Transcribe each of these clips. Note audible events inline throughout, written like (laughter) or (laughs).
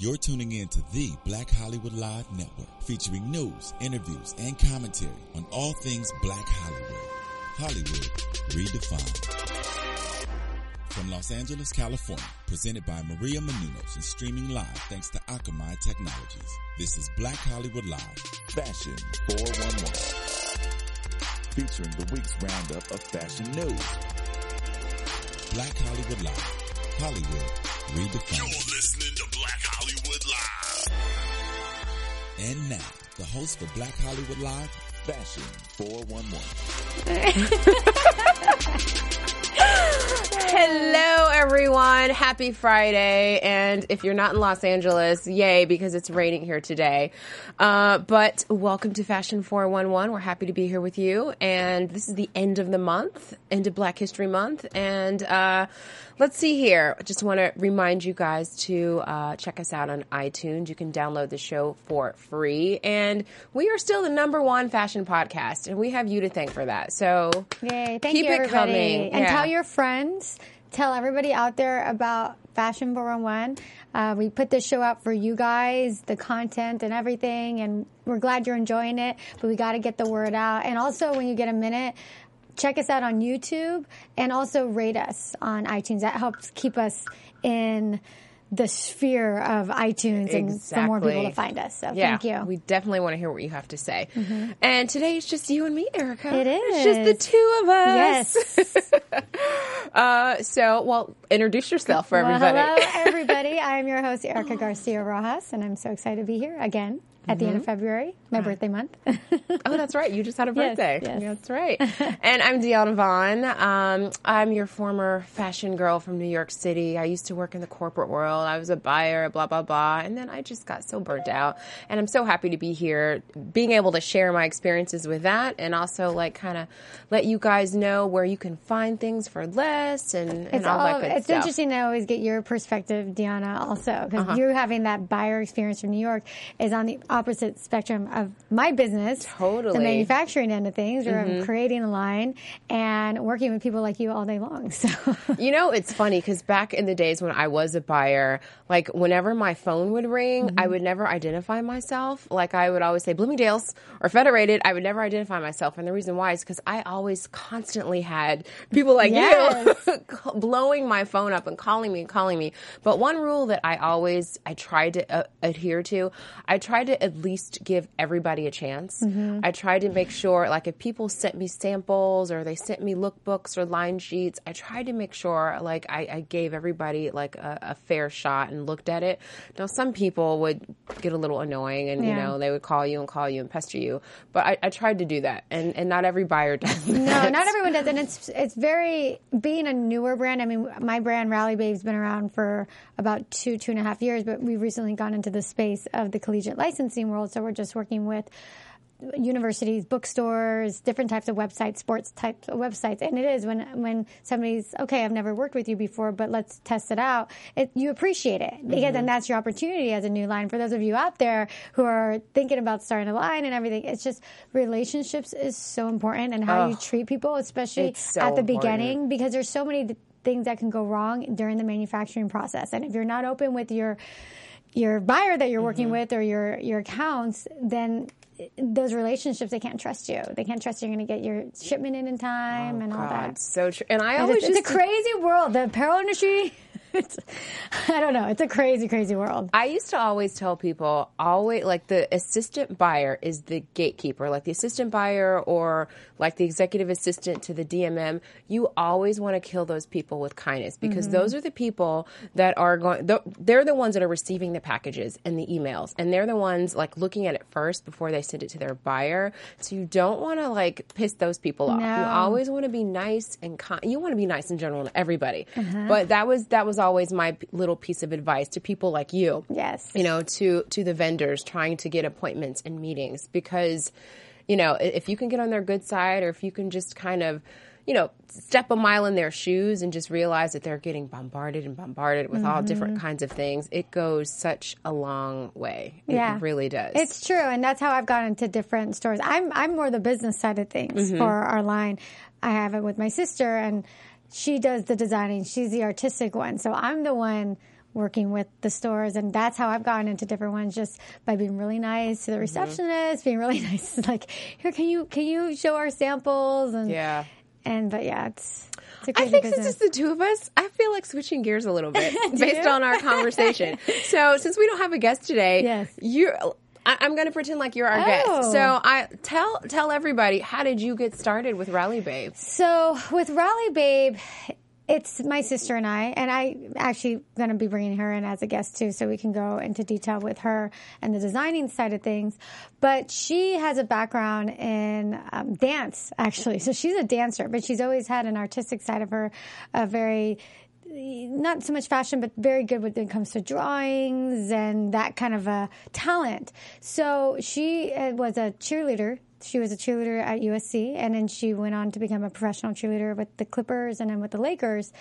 You're tuning in to the Black Hollywood Live Network, featuring news, interviews, and commentary on all things Black Hollywood. Hollywood redefined. From Los Angeles, California, presented by Maria Menounos and streaming live thanks to Akamai Technologies. This is Black Hollywood Live, Fashion 411. Featuring the week's roundup of fashion news. Black Hollywood Live, Hollywood redefined. You're listening to. And now, the host for Black Hollywood Live, Fashion 411. Hello, everyone. Happy Friday. And if you're not in Los Angeles, yay, because it's raining here today. Uh, but welcome to Fashion 411. We're happy to be here with you. And this is the end of the month, end of Black History Month. And uh, let's see here. I just want to remind you guys to uh, check us out on iTunes. You can download the show for free. And we are still the number one fashion podcast. And we have you to thank for that. So Yay. Thank keep you, it everybody. coming. And Yeah. tell your friends, tell everybody out there about Fashion 411. Uh, we put this show out for you guys, the content and everything, and we're glad you're enjoying it, but we got to get the word out. And also, when you get a minute, check us out on YouTube and also rate us on iTunes. That helps keep us in the sphere of iTunes and for more people to find us. So Yeah, thank you. We definitely want to hear what you have to say. And today it's just you and me, Erica. It It's just the two of us. yes. (laughs) Uh, so, well, introduce yourself for Well, everybody. hello, (laughs) everybody. I'm your host, Erica Garcia Rojas, and I'm so excited to be here again at the end of February, my birthday month. Oh, that's right. You just had a (laughs) birthday. yes. That's right. and I'm Deanna Vaughn. Um, I'm your former fashion girl from New York City. I used to work in the corporate world. I was a buyer, blah, blah, blah. And then I just got so burnt out. And I'm so happy to be here, being able to share my experiences with that and also like kind of let you guys know where you can find things for less and, and It's all, all, that good it's stuff. Uh-huh. interesting to always get your perspective, Deanna, also, because you having that buyer experience from New York is on the opposite spectrum of my business. Totally. Mm-hmm. The manufacturing end of things, where I'm creating a line and working with people like you all day long. (laughs) So, You know, it's funny because back in the days when I was a buyer, like whenever my phone would ring, I would never identify myself. Like I would always say Bloomingdale's or Federated. I would never identify myself. And the reason why is because I always constantly had people like Yes. (laughs) you blowing my phone up and calling me and calling me. But one rule that I always, I tried to uh, adhere to, I tried to at least give everybody a chance. Mm-hmm. I tried to make sure, like if people sent me samples or they sent me lookbooks or line sheets, I tried to make sure like I, I gave everybody like a, a fair shot and looked at it. Now some people would get a little annoying and you know they would call you and call you and pester you, but I, I tried to do that, and and not every buyer (laughs) does. No, not everyone does, and it's it's very being a newer brand. I mean, my brand Rally Babe's been around for about two two and a half years, but we've recently gone into the space of the collegiate licensing world. So we're just working with universities, bookstores, different types of websites, sports type of websites. And it is when when somebody's okay, I've never worked with you before, but let's test it out. It, you appreciate it because mm-hmm. then that's your opportunity as a new line. For those of you out there who are thinking about starting a line and everything, it's just relationships is so important and how you treat people, especially so at the important. beginning, because there's so many things that can go wrong during the manufacturing process. And if you're not open with your your buyer that you're Mm-hmm. working with or your your accounts, then those relationships they can't trust you. They can't trust you're going to get your shipment in in time and all God, that. so true. And I It's, always it's a crazy world. The apparel industry. It's, (laughs) I don't know. It's a crazy, crazy world. I used to always tell people, always like the assistant buyer is the gatekeeper, like the assistant buyer or like the executive assistant to the DMM. You always want to kill those people with kindness because Mm-hmm. those are the people that are going. They're the ones that are receiving the packages and the emails, and they're the ones like looking at it first before they send it to their buyer. So you don't want to like piss those people off. You always want to be nice and kind. You want to be nice in general to everybody, Uh-huh. but that was that was always my little piece of advice to people like you Yes. you know to to the vendors trying to get appointments and meetings because you know if you can get on their good side or if you can just kind of you know step a mile in their shoes and just realize that they're getting bombarded and bombarded with all Mm-hmm. different kinds of things it goes such a long way it Yeah. really does It's true, and that's how I've gotten into different stores. I'm I'm more the business side of things Mm-hmm. for our line. I have it with my sister, and she does the designing. She's the artistic one, so I'm the one working with the stores, and that's how I've gotten into different ones, just by being really nice to the mm-hmm. receptionist, being really (laughs) nice, like, here, can you can you show our samples and Yeah. and but yeah, it's. it's I think business. since it's the two of us, I feel like switching gears a little bit (laughs) based on our conversation. (laughs) So since we don't have a guest today, Yes. you're. I- I'm going to pretend like you're our Oh. guest. So I tell tell everybody how did you get started with Rally Babe? So with Rally Babe, it's my sister and I, and I actually going to be bringing her in as a guest too, so we can go into detail with her and the designing side of things. But she has a background in um, dance, actually. So she's a dancer, but she's always had an artistic side of her, a very not so much fashion, but very good when it comes to drawings and that kind of a talent. So she uh, was a cheerleader. She was a cheerleader at USC, and then she went on to become a professional cheerleader with the Clippers and then with the Lakers.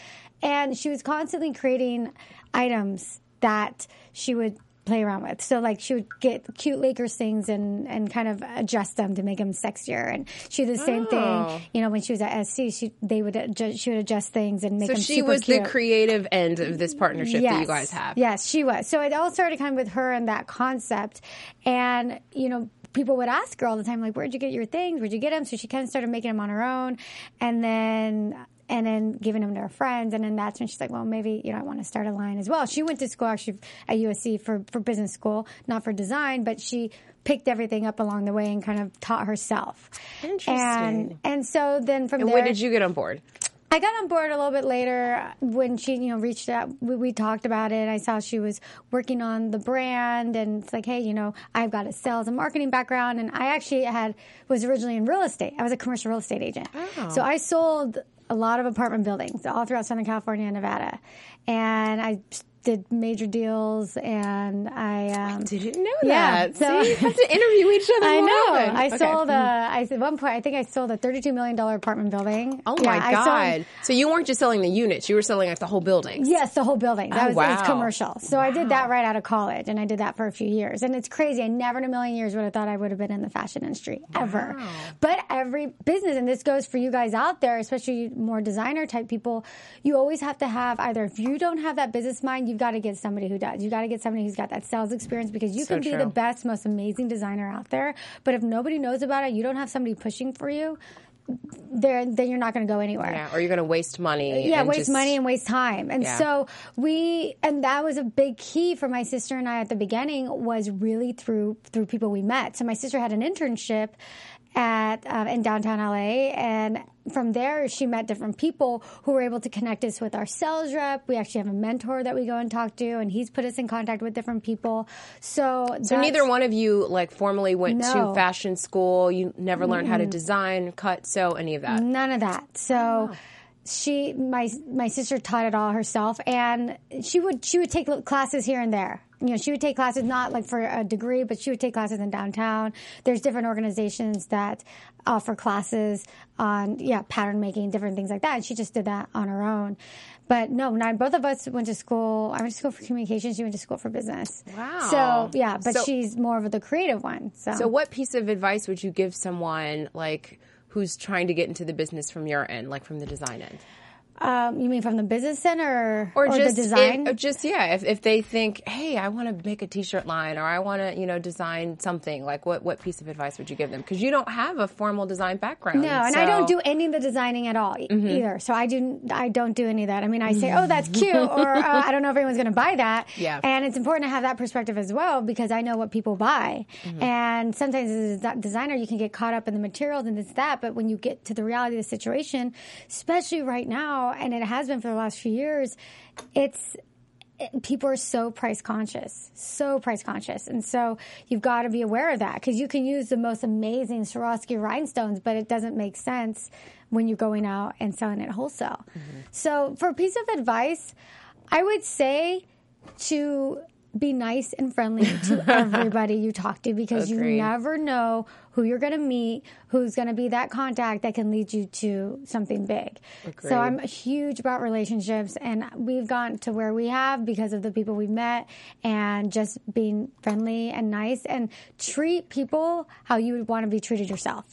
And she was constantly creating items that she would play around with. So like she would get cute Lakers things and, and kind of adjust them to make them sexier. And she did the same Oh. thing, you know, when she was at SC, she, they would adjust, she would adjust things and make So them she was cute. the creative end of this partnership that you guys have. Yes, she was. So it all started kind of with her and that concept. And, you know, people would ask her all the time, like, where'd you get your things? Where'd you get them? So she kind of started making them on her own. And then, and then giving them to her friends. And then that's when she's like, well, maybe, you know, I want to start a line as well. She went to school actually at USC for, for business school, not for design, but she picked everything up along the way and kind of taught herself. Interesting. And, and so then from And there. when did you get on board? I got on board a little bit later when she, you know, reached out. We, we talked about it. I saw she was working on the brand, and it's like, hey, you know, I've got a sales and marketing background, and I actually had was originally in real estate. I was a commercial real estate agent, Oh. so I sold a lot of apartment buildings all throughout Southern California and Nevada, and I did major deals, and I um, Didn't know Yeah, that. so- See, you have to interview (laughs) each other. I know. often. I Okay. sold a. I at one point I think I sold a thirty-two million dollar apartment building. Oh Yeah, my I sold- god! so you weren't just selling the units; you were selling like the whole building. Yes, the whole building. That Oh, was, it was commercial. So I did that right out of college, and I did that for a few years. And it's crazy. I never in a million years would have thought I would have been in the fashion industry ever. But every business, and this goes for you guys out there, especially more designer type people, you always have to have either if you don't have that business mind, you've got to get somebody who does. You got to get somebody who's got that sales experience because you So can be true. the best, most amazing designer out there. But if nobody knows about it, you don't have somebody pushing for you. There, then you're not going to go anywhere Yeah, or you're going to waste money. yeah, and waste just- money and waste time. And Yeah. so we, and that was a big key for my sister and I at the beginning was really through through people we met. So my sister had an internship at uh, in downtown LA, and from there she met different people who were able to connect us with our sales rep. We actually have a mentor that we go and talk to, and he's put us in contact with different people. So So neither one of you like formally went No. to fashion school. You never learned how to design, cut, sew, any of that. None of that. So she, my my sister taught it all herself, and she would she would take classes here and there. You know, she would take classes not like for a degree, but she would take classes in downtown. There's different organizations that offer classes on yeah pattern making, different things like that. And she just did that on her own. But no, not both of us went to school. I went to school for communications. She went to school for business. Wow. So yeah, but So- she's more of the creative one. So, So, what piece of advice would you give someone like who's trying to get into the business from your end, like from the design end? Um, you mean from the business center or or, just the design? if- just yeah if, if they think hey i want to make a t-shirt line or i want to you know design something like what what piece of advice would you give them because you don't have a formal design background No, and I don't do any of the designing at all Mm-hmm. either. So I do I don't do any of that. I mean, I say, "Oh, that's cute," (laughs) or uh, "I don't know if anyone's going to buy that." Yeah. And it's important to have that perspective as well because I know what people buy. Mm-hmm. And sometimes as a designer, you can get caught up in the materials and this that, but when you get to the reality of the situation, especially right now, and it has been for the last few years, it's people are so price conscious, so price conscious. And so you've got to be aware of that because you can use the most amazing Swarovski rhinestones, but it doesn't make sense when you're going out and selling it wholesale. Mm-hmm. So for a piece of advice, I would say to be nice and friendly to (laughs) everybody you talk to because you never know who you're going to meet, who's going to be that contact that can lead you to something big. Agreed. So I'm huge about relationships and we've gotten to where we have because of the people we've met and just being friendly and nice and treat people how you would want to be treated yourself.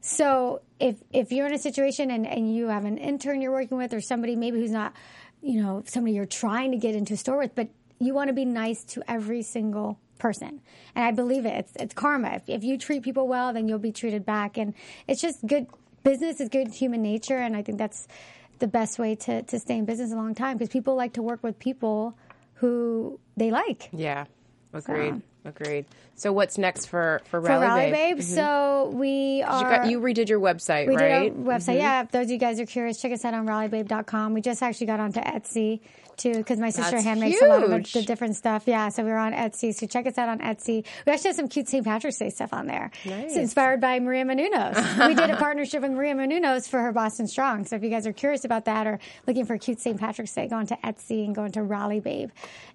So if if you're in a situation and, and you have an intern you're working with or somebody maybe who's not, you know, somebody you're trying to get into a store with, but you want to be nice to every single person. And I believe it. It's, it's karma. If, if you treat people well, then you'll be treated back. And it's just good business is good human nature. And I think that's the best way to, to stay in business a long time because people like to work with people who they like. Yeah, agreed. Agreed. So what's next for for For Rally, Rally Babe? Babe, so we You, are. got, you redid your website, We right? Mm-hmm. did our website. Yeah, if those of you guys are curious, check us out on rallybabe.com. We just actually got onto Etsy too because my sister That's hand makes a lot of the, the different stuff. Yeah, so we were on Etsy. So check us out on Etsy. We actually have some cute St. Patrick's Day stuff on there. Nice. It's inspired by Maria Menounos. we did a (laughs) partnership with Maria Menounos for her Boston Strong. So if you guys are curious about that or looking for cute St. Patrick's Day, go into Etsy and go into Rally Babe.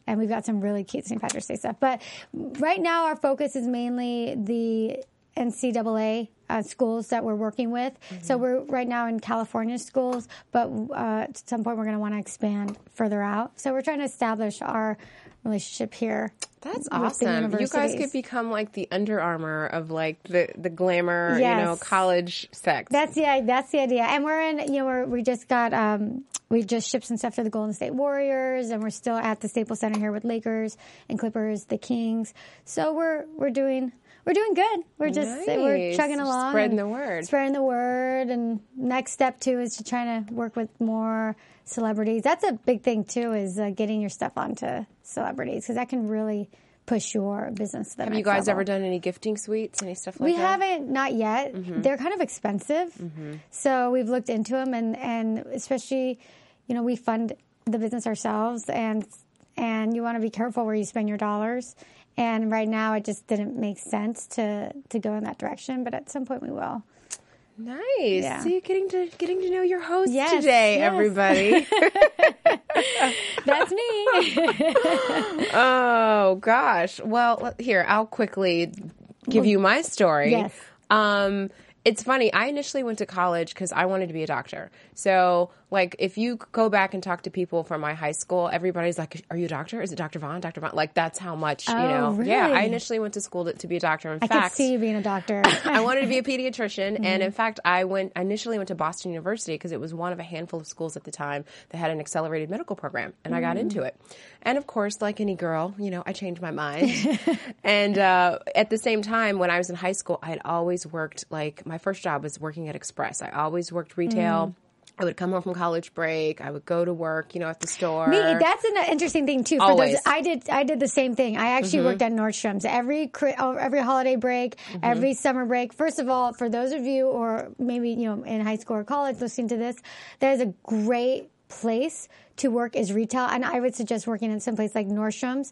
And we've got some really cute St. Patrick's Day stuff. But right now our focus is mainly the NCAA uh, schools that we're working with. So we're right now in California schools, but uh, at some point we're going to want to expand further out. So we're trying to establish our relationship here. That's awesome. You guys could become like the Under Armour of like the the glamour, you know, college sex. That's the that's the idea, and we're in. You know, we're, we just got um, we just shipped some stuff to the Golden State Warriors, and we're still at the Staples Center here with Lakers and Clippers, the Kings. So we're we're doing we're doing good. We're just we're chugging along, Spreading the word. spreading the word. And next step too is to try to work with more celebrities. That's a big thing too, is uh, getting your stuff onto celebrities because that can really push your business. Have you guys level. ever done any gifting suites, any stuff like We that? We haven't, not yet. Mm-hmm. They're kind of expensive, so we've looked into them, and and especially, you know, we fund the business ourselves, and and you want to be careful where you spend your dollars. And right now, it just didn't make sense to to go in that direction, but at some point we will. Nice. Yeah. See, getting to getting to know your host Yes, today, yes. everybody. (laughs) (laughs) That's me. (laughs) oh gosh. Well, here I'll quickly give you my story. Yes. Um, it's funny. I initially went to college because I wanted to be a doctor. So, like, if you go back and talk to people from my high school, everybody's like, "Are you a doctor? Is it Dr. Vaughn? Dr. Vaughn?" Like, that's how much you Oh, know. Yeah, I initially went to school to, to be a doctor. In I fact, could see you being a doctor. (laughs) I wanted to be a pediatrician, (laughs) and Mm-hmm. in fact, I went I initially went to Boston University because it was one of a handful of schools at the time that had an accelerated medical program, and I got Mm. into it. And of course, like any girl, you know, I changed my (laughs) mind. and uh, at the same time, when I was in high school, I had always worked like my first job was working at Express. I always worked retail. Mm. I would come home from college break. I would go to work, you know, at the store. Me, that's an interesting thing too. For Always. those, I did, I did the same thing. I actually worked mm-hmm. at Nordstrom's every oh, every holiday break, mm-hmm. every summer break. First of all, for those of you or maybe you know in high school or college listening to this, there's a great place to work is retail, and I would suggest working in some place like Nordstrom's.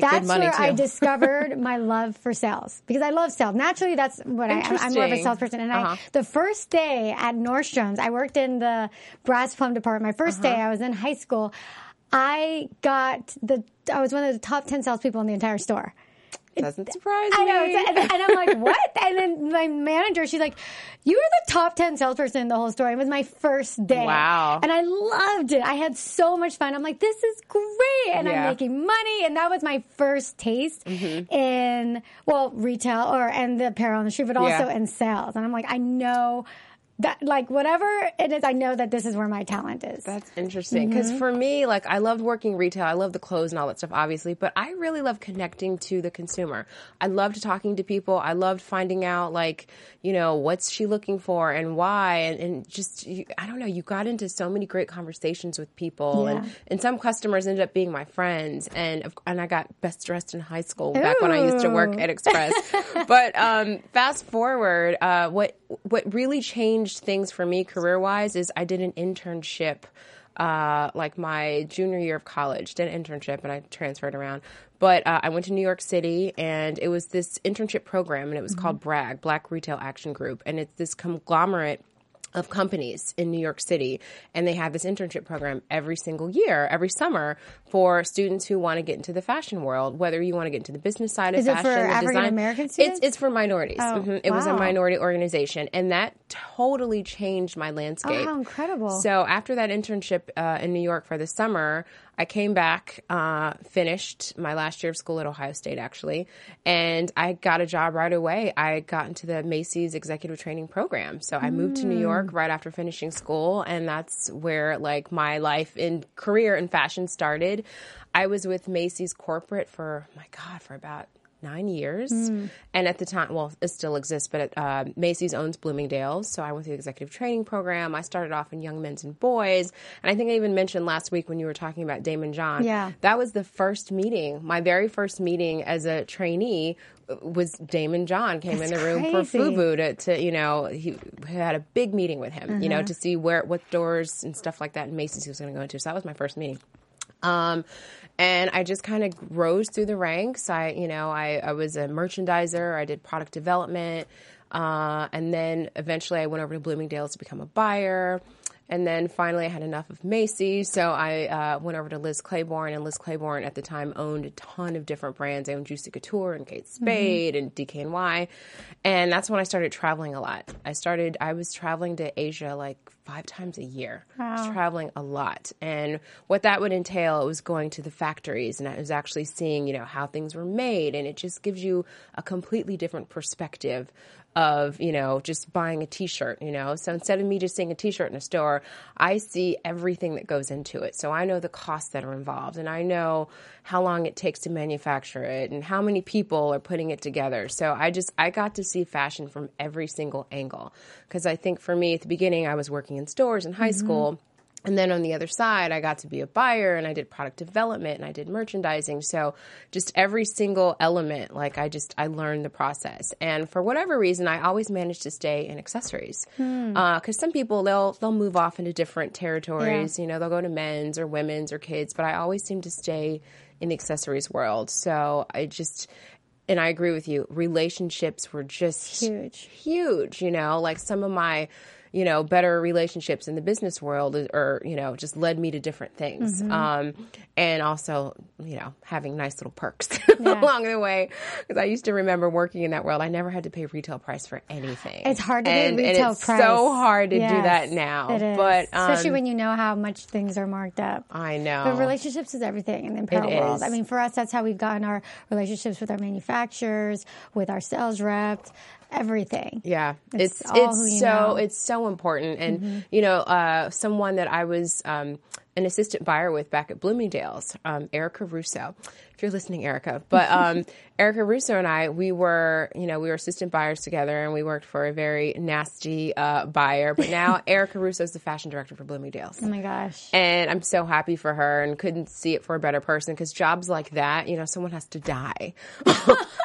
that's where I (laughs) discovered my love for sales because I love sales. Naturally, that's what I, I'm more of a salesperson. And Uh-huh. I, the first day at Nordstrom's, I worked in the brass plum department. My 1st day, Uh-huh. I was in high school. I got the, I was one of the top 10 salespeople in the entire store. Doesn't surprise I know. me. And, and I'm like, (laughs) what? And then my manager, she's like, you were the top 10 salesperson in the whole store. It was my first day. Wow. And I loved it. I had so much fun. I'm like, this is great. And Yeah. Mm-hmm. I'm making money. And that was my first taste in, well, retail or, and the apparel industry, but also Yeah. in sales. And I'm like, I know that, like, whatever it is, I know that this is where my talent is. That's interesting because Mm-hmm. for me, like I loved working retail. I love the clothes and all that stuff, obviously, but I really love connecting to the consumer. I loved talking to people. I loved finding out, like, you know, what's she looking for and why, and, and just you, I don't know. You got into so many great conversations with people, Yeah. and and some customers ended up being my friends, and and I got best dressed in high school back when I used to work at Express. (laughs) but um, fast forward, uh, what what really changed things for me career wise is I did an internship. Uh, like my junior year of college, did an internship and I transferred around. But uh, I went to New York City and it was this internship program and it was called BRAG, Black Retail Action Group. And it's this conglomerate of companies in New York City, and they have this internship program every single year, every summer for students who want to get into the fashion world. Whether you want to get into the business side Is of it for fashion, African design- American It's students? it's for minorities. Oh, Mhm. It was a minority organization, and that totally changed my landscape. Oh, how incredible. So after that internship uh, in New York for the summer, I came back, uh, finished my last year of school at Ohio State, actually, and I got a job right away. I got into the Macy's executive training program. So I moved to New York right after finishing school, and that's where like my life in career in fashion started. I was with Macy's corporate for my God for about nine years. And at the time, well, it still exists, but uh, Macy's owns Bloomingdale's. So I went through the executive training program. I started off in young men's and boys. And I think I even mentioned last week when you were talking about Daymond John. Yeah. That was the first meeting. My very first meeting as a trainee was Daymond John came in the That's room for crazy. FUBU to, to, you know, he had a big meeting with him, you know, to see where, what doors and stuff like that in Macy's he was going to go into. So that was my first meeting. Um, and I just kind of rose through the ranks. I, you know, I, I was a merchandiser. I did product development. Uh, and then eventually I went over to Bloomingdale's to become a buyer. And then finally I had enough of Macy's. So I uh, went over to Liz Claiborne. And Liz Claiborne at the time owned a ton of different brands. They owned Juicy Couture and Kate Spade and DKNY. And that's when I started traveling a lot. I started, I was traveling to Asia like five times a year. I was traveling a lot. And what that would entail was going to the factories and I was actually seeing, you know, how things were made. And it just gives you a completely different perspective of, you know, just buying a t shirt, you know. So instead of me just seeing a t shirt in a store, I see everything that goes into it. So I know the costs that are involved and I know how long it takes to manufacture it and how many people are putting it together. So I just, I got to see fashion from every single angle. Because I think for me at the beginning, I was working in stores in high mm-hmm. school. And then on the other side, I got to be a buyer and I did product development and I did merchandising. So just every single element, like I just, I learned the process. And for whatever reason, I always managed to stay in accessories. Hmm. Uh, because some people, they'll, they'll move off into different territories. You know, they'll go to men's or women's or kids, but I always seem to stay in the accessories world. So I just, and I agree with you, relationships were just Huge. huge, you know, like some of my, you know, better relationships in the business world or, you know, just led me to different things. Mm-hmm. Um, and also, you know, having nice little perks (laughs) along the way. Because I used to remember working in that world. I never had to pay retail price for anything. It's hard to and, retail and it's price. so hard to do that now. It is. But, um, especially when you know how much things are marked up. I know. But relationships is everything in the apparel It world. is. I mean, for us, that's how we've gotten our relationships with our manufacturers, with our sales reps, everything. Yeah, It's it's it's, so know. Mm-hmm. it's so important, and you know, uh, someone that I was um, an assistant buyer with back at Bloomingdale's, um, Erica Russo. If you're listening, Erica, but (laughs) um, Erica Russo and I, we were, you know, we were assistant buyers together, and we worked for a very nasty uh, buyer. But now (laughs) Erica Russo is the fashion director for Bloomingdale's. Oh my gosh. And I'm so happy for her and couldn't see it for a better person because jobs like that, you know, someone has to die. (laughs)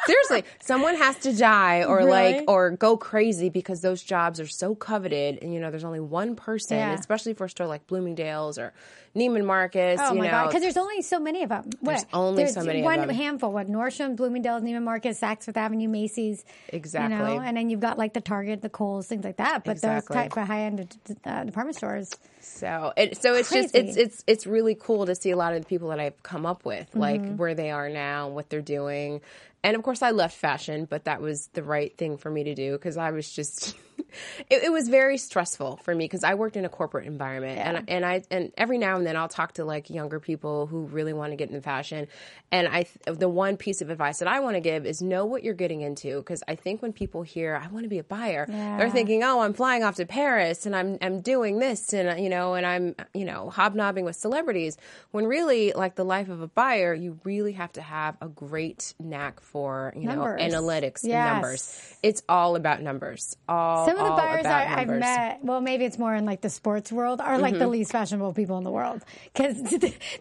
Seriously, someone has to die or Really? like, or go crazy because those jobs are so coveted. And, you know, there's only one person, Yeah. especially for a store like Bloomingdale's or Neiman Marcus, Oh you my know. god! Because there's only so many of them. There's What? only so many of One them. handful. What? Nordstrom, Bloomingdale's, Neiman Marcus, Saks Fifth Avenue, Macy's. Exactly. You know, and then you've got like the Target, the Kohl's, things like that. But Exactly. those type of high end uh, department stores. So it, so it's just it's it's it's really cool to see a lot of the people that I've come up with, like Mm-hmm. where they are now, what they're doing, and of course I left fashion, but that was the right thing for me to do because I was just (laughs) it, it was very stressful for me because I worked in a corporate environment, and and I and every now and then I'll talk to like younger people who really want to get into fashion, and I the one piece of advice that I want to give is know what you're getting into because I think when people hear I want to be a buyer, Yeah. they're thinking, oh, I'm flying off to Paris and I'm I'm doing this and you know and I'm you know hobnobbing with celebrities. When really, like the life of a buyer, you really have to have a great knack for you Numbers. know analytics and numbers. It's all about numbers. All Some of the buyers I, I've met, well, maybe it's more in like the sports world, are like the least fashionable people in the world because (laughs)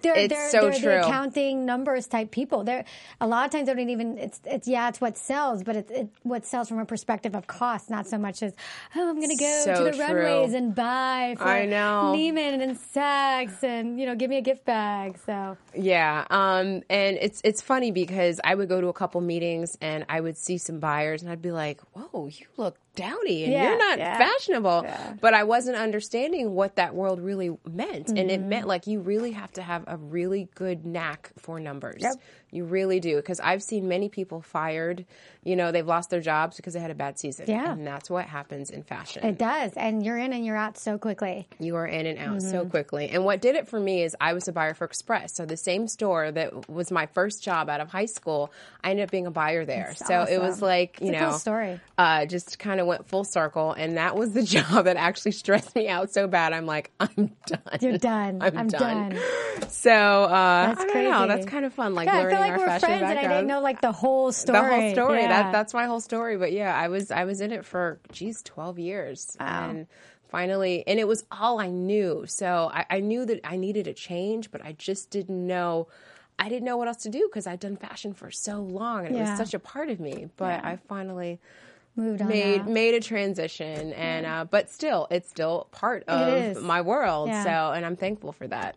they're Mm-hmm. It's they're, so they're the accounting numbers type people. They're a lot of times they don't even. It's it's yeah, it's what sells, but it's it, what sells from a perspective of cost, not so much as oh, I'm going to go So to the true. runways and buy for I know. Neiman and Saks and you know give me a gift bag. So Yeah, um, and it's it's funny because I would go to a couple meetings and I would see some buyers and I'd be like, "Whoa, you look dowdy and Yeah, you're not yeah. fashionable." Yeah. But I wasn't understanding what that world really meant, and Mm-hmm. it meant like you really have to have a really good knack for numbers. Yep. You really do. Because I've seen many people fired. You know, they've lost their jobs because they had a bad season. Yeah. And that's what happens in fashion. It does, and you're in and you're out so quickly. You are in and out so Mm-hmm. quickly. And what did it for me is I was a buyer for Express. So the same store that was my first job out of high school, I ended up being a buyer there. That's so it was like, you It's a know, cool story. Uh, just kind of went full circle. And that was the (laughs) job that actually stressed me out so bad. I'm like, I'm done. You're done. I'm, I'm done. done. So uh, That's I don't know. That's kind of fun. Like Yeah, I feel like our we're fashion friends, and I didn't know like the whole story. The whole story. Yeah. That that's my whole story. But yeah, I was I was in it for geez, twelve years. Wow. And finally and it was all I knew. So I, I knew that I needed a change, but I just didn't know I didn't know what else to do because I'd done fashion for so long and it was such a part of me. But I finally Moved on. made out. made a transition and uh, but still it's still part of my world Yeah. so and i'm thankful for that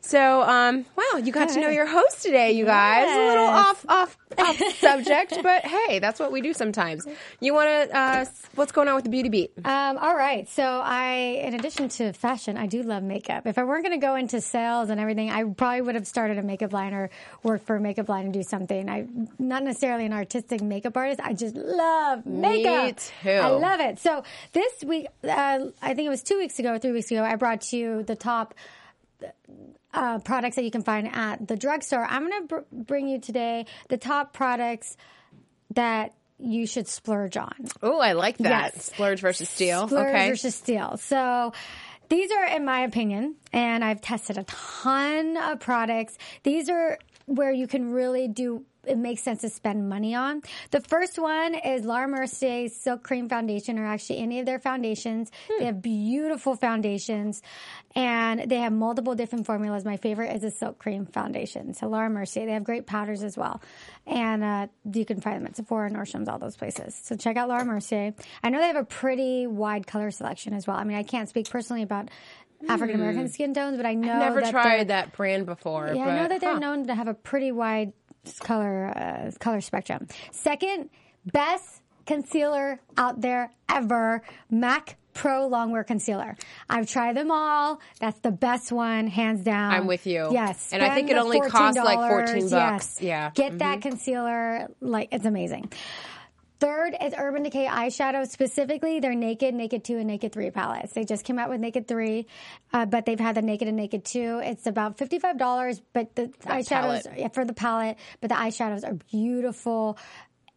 so um wow you got to know your host today you guys a little off off off (laughs) subject but hey that's what we do sometimes you want to uh what's going on with the beauty beat Um, all right. So I, in addition to fashion, I do love makeup. If I weren't going to go into sales and everything, I probably would have started a makeup line or worked for a makeup line and do something. I, not necessarily an artistic makeup artist. I just love makeup. too. I love it. So this week, uh, I think it was two weeks ago or three weeks ago, I brought you the top uh, products that you can find at the drugstore. I'm going to br- bring you today the top products that you should splurge on. oh i like that Yes. splurge versus steal Splurge okay versus steal. So these are, in my opinion, and I've tested a ton of products. These are where you can really do. It makes sense to spend money on. The first one is Laura Mercier's Silk Cream Foundation, or actually any of their foundations. They have beautiful foundations, and they have multiple different formulas. My favorite is the Silk Cream Foundation. So Laura Mercier, they have great powders as well, and uh, you can find them at Sephora, Nordstrom's, all those places. So check out Laura Mercier. I know they have a pretty wide color selection as well. I mean, I can't speak personally about African American skin tones, but I know Hmm. never that tried that brand before Yeah, but, I know that they're huh. known to have a pretty wide color uh, color spectrum. Second, best concealer out there ever, MAC Pro Longwear Concealer. I've tried them all. That's the best one, hands down. I'm with you. Yes, And I think it only costs like $14. 14 bucks. Yes. Yeah. get that concealer. Like it's amazing. Third is Urban Decay eyeshadow, specifically their Naked, Naked 2, and Naked 3 palettes. They just came out with Naked 3, uh, but they've had the Naked and Naked 2. It's about $55, but the eyeshadows, yeah, for the palette, but the eyeshadows are beautiful.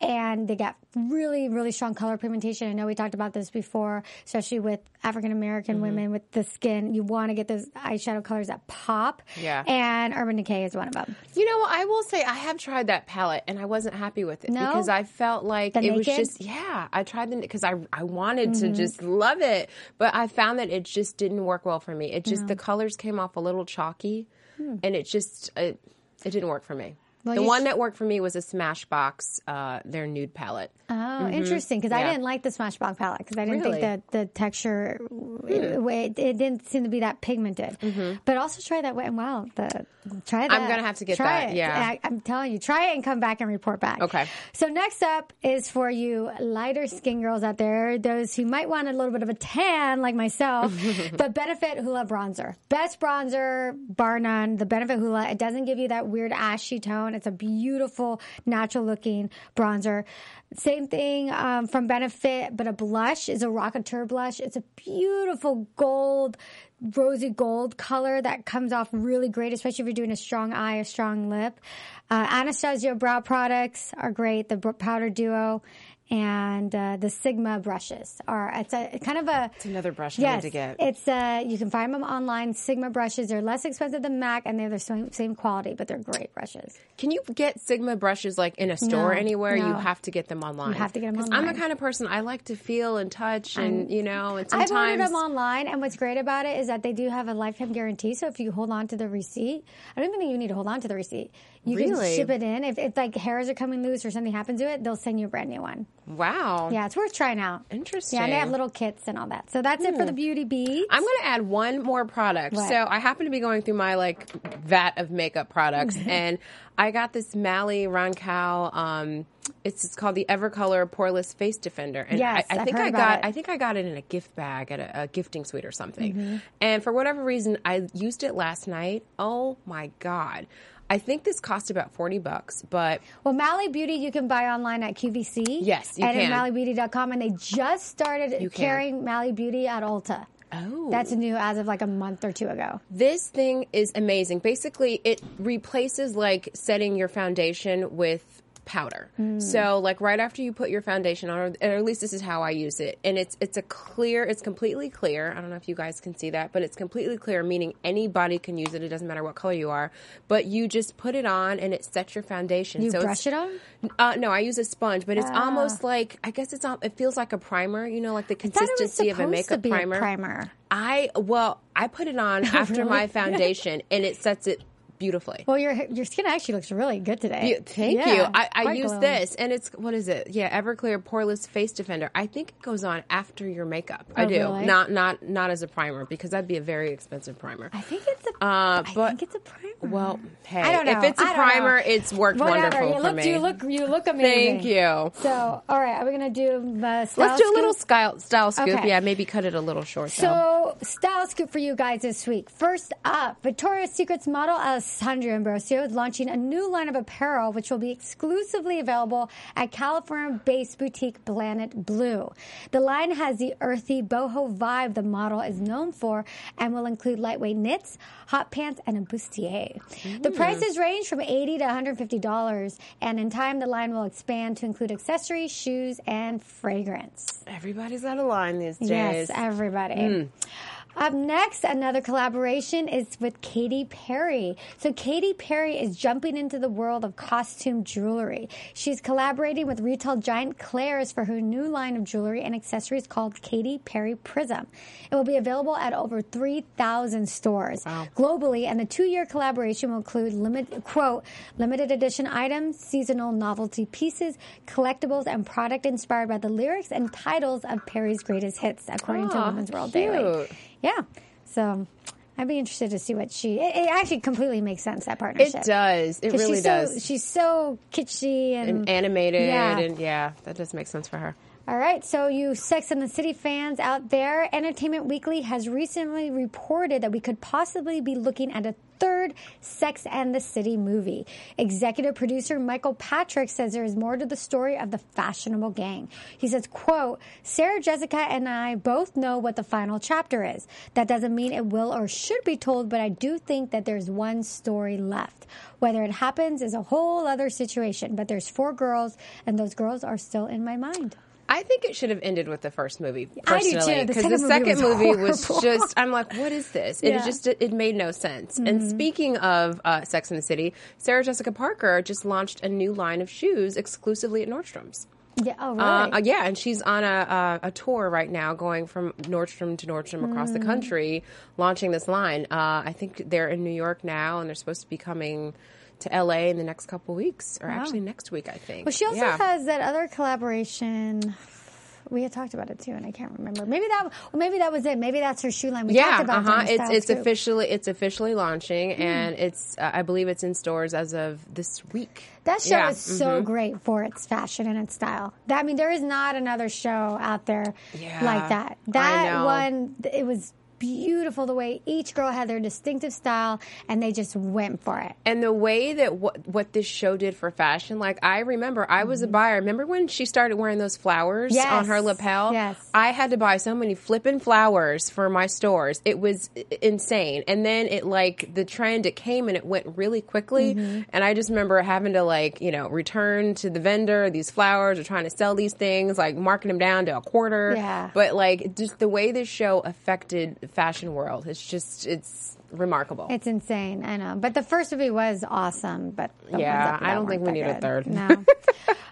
And they got really, really strong color pigmentation. I know we talked about this before, especially with African American Mm-hmm. women with the skin. You want to get those eyeshadow colors that pop. Yeah. And Urban Decay is one of them. You know, I will say I have tried that palette and I wasn't happy with it No? because I felt like The it was just yeah. I tried the because I I wanted Mm-hmm. to just love it, but I found that it just didn't work well for me. It just the colors came off a little chalky, and it just it, it didn't work for me. Well, the one sh- that worked for me was a Smashbox, uh, their nude palette. Oh, interesting. Because I Mm-hmm. Didn't like the Smashbox palette because I didn't Really? Think that the texture it, it, it didn't seem to be that pigmented. But also try that Wet and Wild. The try that. Mm-hmm. I'm gonna have to get try that, It. yeah. I, I'm telling you, try it and come back and report back. Okay. So next up is for you lighter skin girls out there, those who might want a little bit of a tan like myself. (laughs) the Benefit Hula bronzer, best bronzer bar none. The Benefit Hula. It doesn't give you that weird ashy tone. It's a beautiful, natural looking bronzer. Same thing um, from Benefit, but a blush is a Rockateur blush. It's a beautiful gold, rosy gold color that comes off really great, especially if you're doing a strong eye, a strong lip. Uh, Anastasia brow products are great. The powder duo and uh, the Sigma brushes are it's a kind of a It's another brush yes. to get. It's uh you can find them online. Sigma brushes they're less expensive than Mac and they're the same, same quality, but they're great brushes. Can you get Sigma brushes like in a store No, anywhere? You have to get them online. You have to get 'em 'Cause I'm the kind of person I like to feel and touch, and you know, and I've ordered them online, and what's great about it is that they do have a lifetime guarantee. So if you hold on to the receipt, I don't even think you need to hold on to the receipt. You Really? can ship it in. If, if like hairs are coming loose or something happens to it, they'll send you a brand new one. wow, Yeah, it's worth trying out. Interesting. Yeah, they have little kits and all that. So that's it for the beauty beads. I'm going to add one more product. What? So I happen to be going through my like vat of makeup products, (laughs) and I got this Mally Roncal. Um, it's, it's called the Evercolor Poreless Face Defender, and Yes, I, I think I got it. Mm-hmm. I think I got it in a gift bag at a, a gifting suite or something. And for whatever reason, I used it last night. Oh my god. I think this cost about forty bucks, but Well, Mally Beauty you can buy online at QVC. Yes, you and can. at MallyBeauty.com, and they just started You can. carrying Mally Beauty at Ulta. oh, That's new as of like a month or two ago. This thing is amazing. Basically, it replaces like setting your foundation with powder. So, like right after you put your foundation on, or, or at least this is how I use it, and it's it's a clear, it's completely clear. I don't know if you guys can see that, but it's completely clear, meaning anybody can use it. It doesn't matter what color you are, but you just put it on and it sets your foundation. You so brush it on? Uh, no, I use a sponge, but it's almost like I guess it's it feels like a primer. You know, like the I thought it was consistency of a makeup be a primer. primer. I well, I put it on (laughs) after Really? my foundation, and it sets it beautifully. Well, your your skin actually looks really good today. You- thank Yeah, you. I, I use this, and it's what is it? Yeah, Everclear Poreless Face Defender. I think it goes on after your makeup. I Oh, do, really? not not not as a primer because that'd be a very expensive primer. I think it's a. Uh, I but- think it's a primer. Well, hey, I don't know. if it's a primer, know. it's worked Whatever. wonderful you for look, me. You look. You look amazing. Thank you. So, all right, are we gonna do the style Let's do a little style, style scoop. Okay. Yeah, maybe cut it a little short. though. So, style scoop for you guys this week. First up, Victoria's Secret's model Alessandra Ambrosio is launching a new line of apparel, which will be exclusively available at California-based boutique Planet Blue. The line has the earthy boho vibe the model is known for, and will include lightweight knits, hot pants, and a bustier. The hmm. prices range from eighty to one hundred fifty dollars, and in time, the line will expand to include accessories, shoes, and fragrance. Everybody's out of line these days. Yes, everybody. Hmm. Up next, another collaboration is with Katy Perry. So Katy Perry is jumping into the world of costume jewelry. She's collaborating with retail giant Claire's for her new line of jewelry and accessories called Katy Perry Prism. It will be available at over 3,000 stores globally, and the two-year collaboration will include limit, quote, limited edition items, seasonal novelty pieces, collectibles, and product inspired by the lyrics and titles of Perry's greatest hits, according to Women's World Daily. Yeah. So I'd be interested to see what she. It, it actually completely makes sense that partnership. It does. It really she's does. So, she's so kitschy and, and animated, Yeah. and yeah, that does make sense for her. All right, so you Sex and the City fans out there, Entertainment Weekly has recently reported that we could possibly be looking at a third Sex and the City movie. Executive producer Michael Patrick says there is more to the story of the fashionable gang. He says, quote, Sarah Jessica and I both know what the final chapter is. That doesn't mean it will or should be told, but I do think that there's one story left. Whether it happens is a whole other situation, but there's four girls and those girls are still in my mind. I think it should have ended with the first movie. I do too. Personally, The because second the movie second was movie was horrible. just. I'm like, what is this? It Yeah. Mm-hmm. just it made no sense. And speaking of uh, Sex in the City, Sarah Jessica Parker just launched a new line of shoes exclusively at Nordstrom's. Yeah. Oh, really? Uh, uh, yeah, and she's on a, a a tour right now, going from Nordstrom to Nordstrom across the Mm. country, launching this line. Uh, I think they're in New York now, and they're supposed to be coming to LA in the next couple weeks, or actually next week, I think. well, she also Yeah. has that other collaboration. We had talked about it too, and I can't remember. Maybe that. Well, maybe that was it. Maybe that's her shoe line. We yeah, talked about uh it huh. It's it's Scoop. officially it's officially launching, and it's uh, I believe it's in stores as of this week. That show Yeah, is so mhm. great for its fashion and its style. That, I mean, there is not another show out there Yeah, like that. That one, it was beautiful the way each girl had their distinctive style, and they just went for it. And the way that what what this show did for fashion, like I remember, I was a buyer. Remember when she started wearing those flowers Yes. on her lapel? Yes. I had to buy so many flippin' flowers for my stores. It was insane. And then it like the trend, it came and it went really quickly. Mm-hmm. And I just remember having to like you know return to the vendor these flowers or trying to sell these things, like marking them down to a quarter. Yeah. But like just the way this show affected fashion world, it's just it's remarkable. It's insane, I know. But the first movie was awesome. But Yeah, I don't think we need a third. No. (laughs)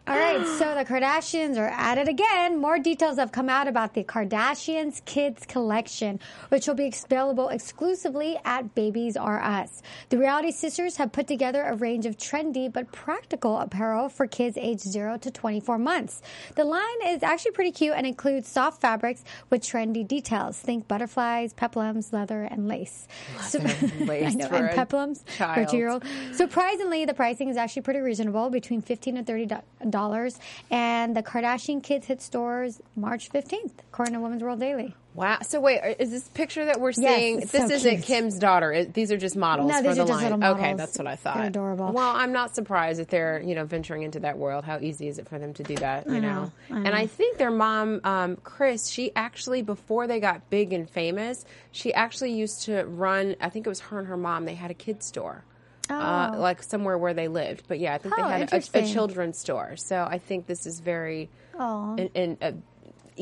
All right, so the Kardashians are at it again. More details have come out about the Kardashians Kids Collection, which will be available exclusively at Babies R Us. The reality sisters have put together a range of trendy but practical apparel for kids aged 0 to 24 months. The line is actually pretty cute and includes soft fabrics with trendy details. Think butterflies, peplums, leather, and lace. So- lace (laughs) I know, for and peplums for a child. two-year-old. Surprisingly, the pricing is actually pretty reasonable, between fifteen and thirty dollars. And the Kardashian Kids hit stores March fifteenth, according to Women's World Daily. Wow. So wait, is this picture that we're Yes, seeing? this so isn't cute. Kim's daughter. It- these are just models No, for these the are just line. little Okay, that's what I thought. They're adorable. Well, I'm not surprised that they're you know venturing into that world. How easy is it for them to do that? You know. know, I And I think their mom, um, Kris, she actually before they got big and famous, she actually used to run. I think it was her and her mom. They had a kids store. Uh, Oh. like somewhere where they lived, but yeah, I think Oh, they had a, a children's store. So I think this is very Aw. an, an a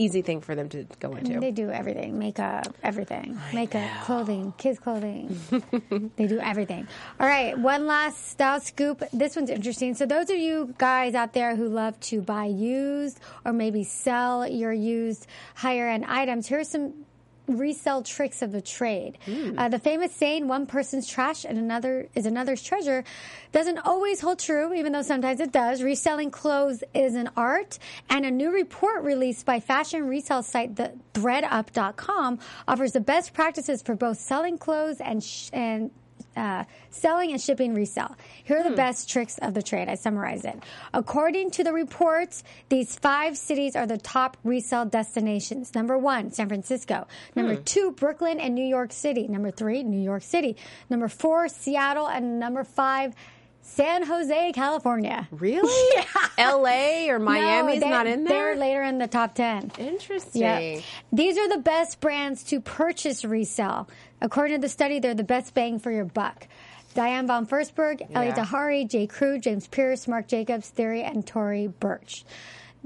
easy thing for them to go into. They do everything makeup, everything. makeup, clothing, kids' clothing. (laughs) they do everything. All right, one last style scoop. This one's interesting. So, those of you guys out there who love to buy used or maybe sell your used higher end items, here's some resell tricks of the trade. Uh, the famous saying, one person's trash and another is another's treasure, doesn't always hold true, even though sometimes it does. Reselling clothes is an art, and a new report released by fashion resale site the thredup.com offers the best practices for both selling clothes and sh- and uh, selling and shipping resale. Here are the best tricks of the trade. I summarize it. According to the reports, these five cities are the top resale destinations. Number one, San Francisco. Number two, Brooklyn and New York City. Number three, New York City. Number four, Seattle. And number five, San Jose, California. Really? (laughs) Yeah. L.A. or Miami's No, not in there. They're later in the top 10. Interesting. Yeah. These are the best brands to purchase resell. According to the study, they're the best bang for your buck. Diane von Furstenberg, Elliot Yeah. Tahari, J. Crew, James Perse, Marc Jacobs, Theory, and Tory Burch.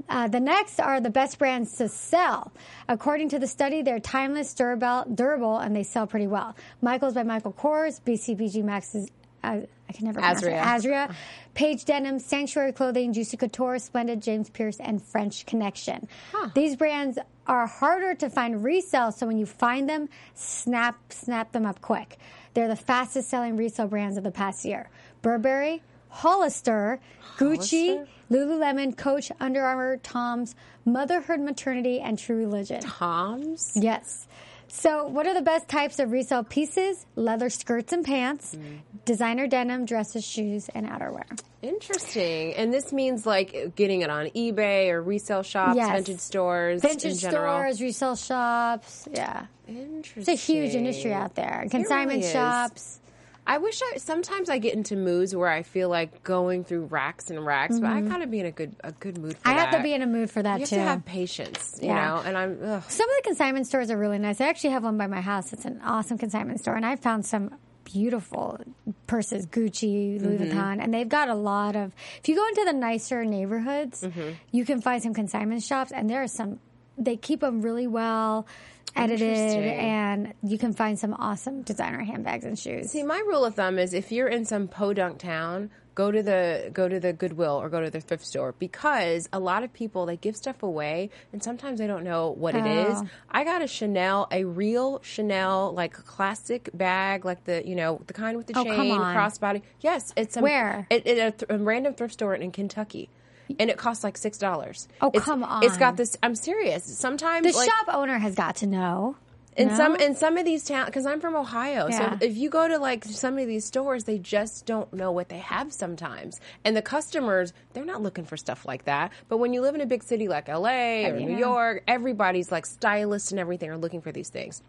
Uh, the next are the best brands to sell. According to the study, they're timeless, durable, durable, and they sell pretty well. Michaels by Michael Kors, BCBG Max's, uh, I can never pronounce it. Azria. Azria, Paige Denim, Sanctuary Clothing, Juicy Couture, Splendid, James Perse, and French Connection. These brands are harder to find resale, so when you find them, snap snap them up quick. They're the fastest selling resale brands of the past year. Burberry, Hollister, Gucci, Lululemon, Coach, Under Armour, Tom's, Motherhood Maternity, and True Religion. Toms. Yes. So, what are the best types of resale pieces? Leather skirts and pants, mm. designer denim, dresses, shoes, and outerwear. Interesting. And this means like getting it on eBay or resale shops, Yes. vintage stores, in Vintage stores, resale shops. Yeah. Interesting. It's a huge industry out there. Consignment really shops. I wish I sometimes I get into moods where I feel like going through racks and racks, but I gotta be in a good a good mood for Mm-hmm. I have to be in a mood for that you have to have patience, you Yeah. know. And I'm ugh. Some of the consignment stores are really nice. I actually have one by my house. It's an awesome consignment store, and I found some beautiful purses, Gucci, Louis Mm-hmm. Vuitton, and they've got a lot of. If you go into the nicer neighborhoods, Mm-hmm. you can find some consignment shops, and there are some. They keep them really well edited, and you can find some awesome designer handbags and shoes. See, my rule of thumb is if you're in some podunk town, go to the go to the Goodwill or go to the thrift store because a lot of people they give stuff away and sometimes they don't know what it is. Oh. I got a Chanel, a real Chanel like classic bag, like the you know the kind with the Oh, chain crossbody. Yes, it's a, Where? It, it, a, th- a random thrift store in Kentucky. And it costs like six dollars. Oh, It's- come on! It's got this. I'm serious. Sometimes the like, shop owner has got to know. in no? some in some of these towns because i'm from ohio Yeah. so if you go to like some of these stores they just don't know what they have sometimes and the customers they're not looking for stuff like that but when you live in a big city like la or you new york everybody's like stylists and everything are looking for these things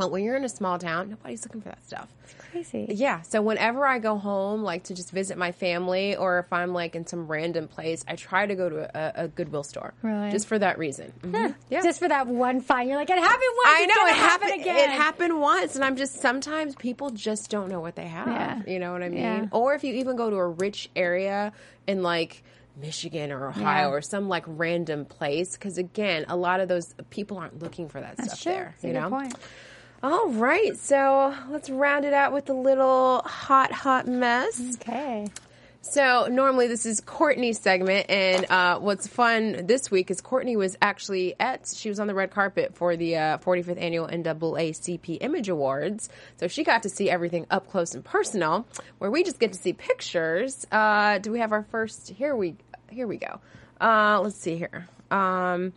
but when you're in a small town nobody's looking for that stuff Crazy. yeah so whenever i go home like to just visit my family or if i'm like in some random place i try to go to a, a goodwill store Really? just for that reason Mhm. yeah Just for that one fine, you're like, it happened once. I it's know it happen happened. again. It happened once, and I'm just sometimes people just don't know what they have. Yeah. You know what I mean? Yeah. Or if you even go to a rich area in like Michigan or Ohio Yeah. or some like random place, because again, a lot of those people aren't looking for that That's stuff true. there. That's a you know. point. All right, so let's round it out with a little hot, hot mess. Okay. So normally this is Courtney's segment, and uh, what's fun this week is Courtney was actually at she was on the red carpet for the uh, 45th annual NAACP Image Awards, so she got to see everything up close and personal. Where we just get to see pictures. Uh, do we have our first? Here we here we go. Uh, let's see here. Um,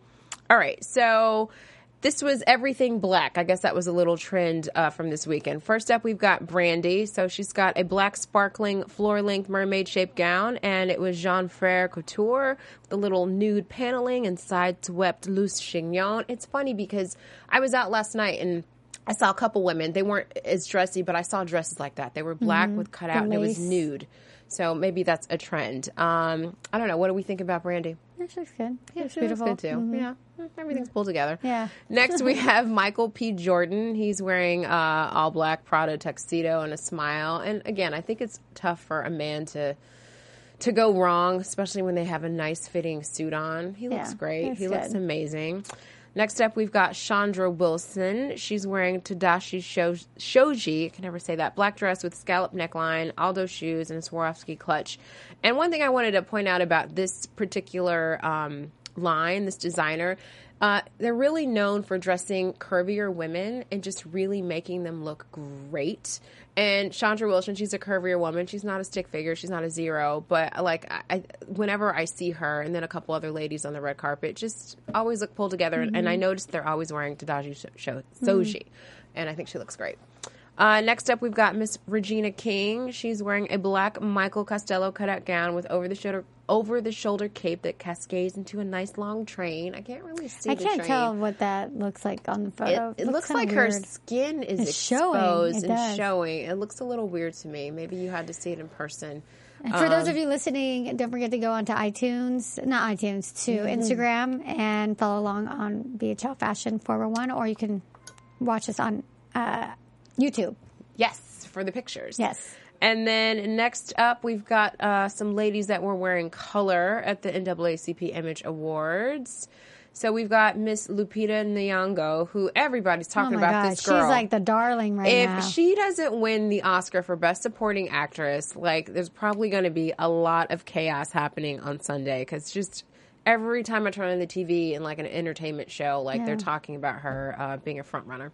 all right, so this was everything black. I guess that was a little trend uh, from this weekend. First up, we've got Brandy. So she's got a black sparkling floor length mermaid shaped gown, and it was Jean Frere Couture with a little nude paneling and side swept loose chignon. It's funny because I was out last night and I saw a couple women. They weren't as dressy, but I saw dresses like that. They were black with cutout and it was nude. So maybe that's a trend. Um, I don't know. What do we think about Brandy? Yeah, she looks good. She looks She looks beautiful. good too. Yeah, everything's pulled together. Yeah. Next, we (laughs) have Michael B. Jordan. He's wearing uh, all black Prada tuxedo and a smile. And again, I think it's tough for a man to to go wrong, especially when they have a nice fitting suit on. He looks Yeah, great. looks he looks amazing. Next up, we've got Chandra Wilson. She's wearing Tadashi Sho- Shoji. I can never say that. Black dress with scallop neckline, Aldo shoes, and a Swarovski clutch. And one thing I wanted to point out about this particular um, line, this designer, uh, they're really known for dressing curvier women and just really making them look great. And Chandra Wilson, she's a curvier woman. She's not a stick figure. She's not a zero. But like, I, whenever I see her and then a couple other ladies on the red carpet, just always look pulled together. And I noticed they're always wearing Sho- Sho- Soji, and I think she looks great. Uh, next up, we've got Miss Regina King. She's wearing a black Michael Costello cutout gown with over the shoulder over the shoulder cape that cascades into a nice long train. I can't really see. It. I can't train. tell what that looks like on the photo. it looks kinda like her skin is It's showing. exposed It and does. showing. It looks a little weird to me. Maybe you had to see it in person. And for Um, those of you listening, don't forget to go onto iTunes, not iTunes, to Mm-hmm. Instagram and follow along on BHL Fashion 401, or you can watch us on uh, YouTube. Yes, for the pictures. Yes. And then next up, we've got uh, some ladies that were wearing color at the NAACP Image Awards. So we've got Miss Lupita Nyong'o, who everybody's Oh talking my about God, this girl, she's like the darling right if now. If she doesn't win the Oscar for Best Supporting Actress, like there's probably going to be a lot of chaos happening on Sunday because just every time I turn on the TV in like an entertainment show, like they're talking about her uh, being a front runner.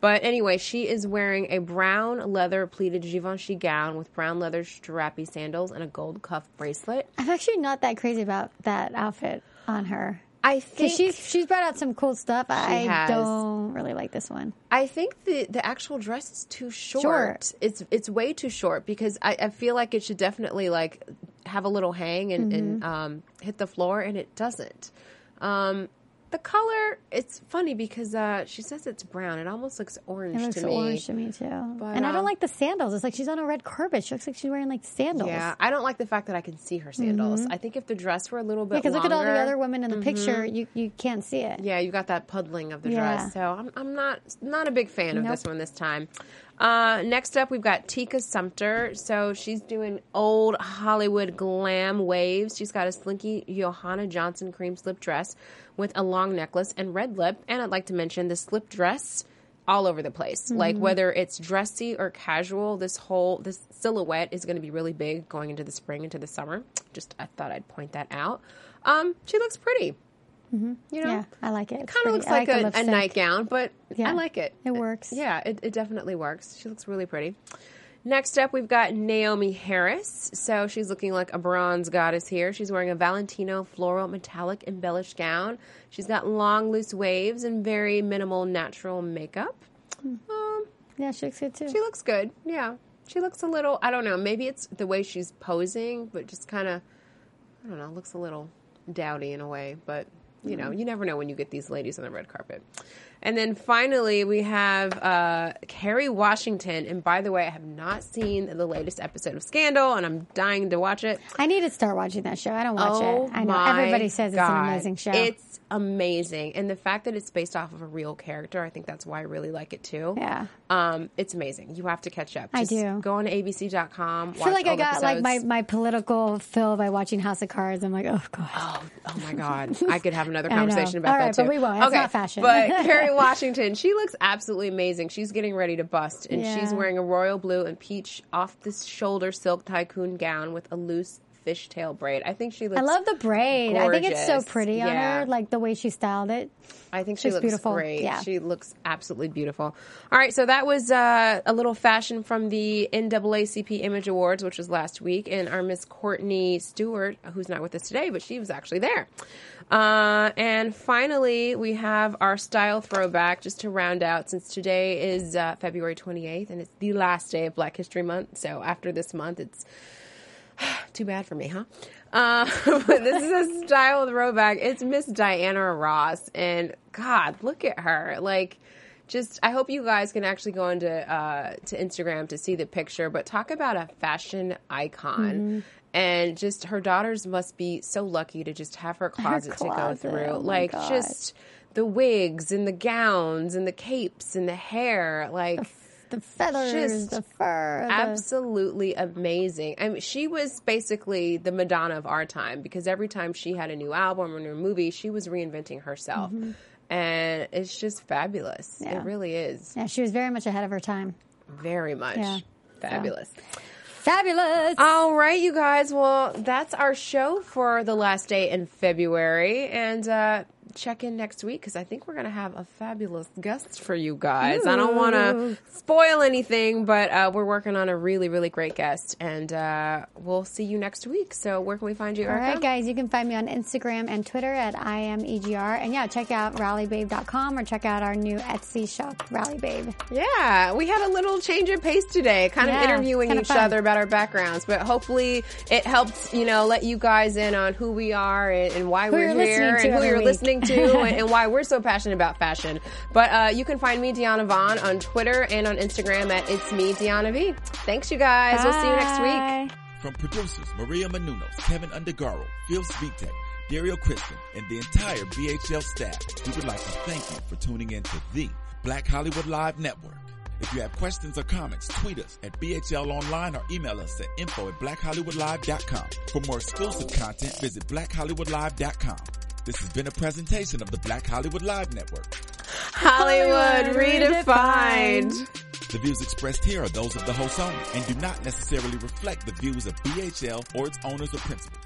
But anyway, she is wearing a brown leather pleated Givenchy gown with brown leather strappy sandals and a gold cuff bracelet. I'm actually not that crazy about that outfit on her. I think Because she's, she's brought out some cool stuff. I has. don't really like this one. I think the the actual dress is too short. Short. It's it's way too short because I, I feel like it should definitely like have a little hang and, and Mm-hmm. um, hit the floor, and it doesn't. Um, the color, it's funny because uh, she says it's brown. It almost looks orange It looks to me. orange to me too. But, and I don't um, like the sandals. It's like she's on a red carpet. She looks like she's wearing like sandals. Yeah, I don't like the fact that I can see her sandals. I think if the dress were a little bit Because look at all the longer- other women in the picture. You you can't see it. Yeah, you got that puddling of the Yeah. dress. So I'm, I'm not not a big fan of this one this time. Uh, next up, we've got Tika Sumpter. So she's doing old Hollywood glam waves. She's got a slinky Johanna Johnson cream slip dress with a long necklace and red lip. And I'd like to mention the slip dress all over the place. Like whether it's dressy or casual, this whole this silhouette is going to be really big going into the spring into the summer. Just I thought I'd point that out. Um, she looks pretty. You know, Yeah, I like it. Kind of looks I like, a, a nightgown, but Yeah, I like it. it works. Yeah, it, it definitely works. She looks really pretty. Next up, we've got Naomie Harris. So she's looking like a bronze goddess here. She's wearing a Valentino floral metallic embellished gown. She's got long, loose waves and very minimal natural makeup. Um, Yeah, she looks good too. she looks good. Yeah. She looks a little, I don't know, maybe it's the way she's posing, but just kind of, I don't know, looks a little dowdy in a way. But, you know, you never know when you get these ladies on the red carpet. And then finally, we have uh, Kerry Washington. And by the way, I have not seen the latest episode of Scandal, and I'm dying to watch it. I need to start watching that show. I don't watch Oh it. I know my everybody says it's an amazing show. It's amazing, and the fact that it's based off of a real character, I think that's why I really like it too. Yeah. um, it's amazing. You have to catch up. I do. Go on to ABC.com. I feel like I got like my, my political fill by watching House of Cards. I'm like, oh god. Oh, oh my God! I could have another (laughs) conversation about All that right, too. but we won't. It's okay, not fashion. But (laughs) Kerry (laughs) Washington, she looks absolutely amazing. She's getting ready to bust, and she's wearing a royal blue and peach off the shoulder silk tycoon gown with a loose fishtail braid. I think she looks. I love the braid. I think it's so gorgeous. pretty on Yeah. her, like the way she styled it. I think she She's looks beautiful. great. Yeah. She looks absolutely beautiful. All right, so that was uh, a little fashion from the NAACP Image Awards, which was last week, and our Miss Courtney Stewart, who's not with us today, but she was actually there. Uh, and finally, we have our style throwback just to round out, since today is uh, February 28th, and it's the last day of Black History Month. So after this month, it's (sighs) too bad for me, huh? Uh, (laughs) but this is a style of throwback. It's Miss Diana Ross, and God, look at her. Like, just I hope you guys can actually go into uh, to Instagram to see the picture. But talk about a fashion icon. And just her daughters must be so lucky to just have her closet, to go through. oh like God. just the wigs and the gowns and the capes and the hair. Like The feathers, Just the fur. the- absolutely amazing. I mean, she was basically the Madonna of our time because every time she had a new album or a new movie, she was reinventing herself. And it's just fabulous. Mm-hmm. Yeah. It really is. yeah, she was very much ahead of her time. Very much. Yeah. Fabulous. Fabulous. All right, you guys. Well, that's our show for the last day in February. And uh, check in next week because I think we're going to have a fabulous guest for you guys. I don't want to spoil anything, but uh, we're working on a really, really great guest. And uh, we'll see you next week. So, where can we find you, All Erica? right, guys, you can find me on Instagram and Twitter at I am EGR. And yeah, check out rallybabe.com or check out our new Etsy shop, Rally Babe. Yeah, we had a little change of pace today, kind Yeah, of interviewing kinda each fun. other about our backgrounds, but hopefully it helped, you know, let you guys in on who we are and, and why we're you're listening here to and who you're week. listening to (laughs) and, and why we're so passionate about fashion. But uh, you can find me, Deanna Vaughn, on Twitter and on Instagram at It's Me, Deanna V. Thanks, you guys. We'll see you next week. From producers Maria Menounos, Keven Undergaro, Phil Svitek, Dario Kristen, and the entire BHL staff, we would like to thank you for tuning in to the Black Hollywood Live Network. If you have questions or comments, tweet us at BHL Online or email us at info at blackhollywoodlive.com. For more exclusive content, visit blackhollywoodlive.com. This has been a presentation of the Black Hollywood Live Network. Hollywood Hollywood redefined. redefined. The views expressed here are those of the host only and do not necessarily reflect the views of BHL or its owners or principals.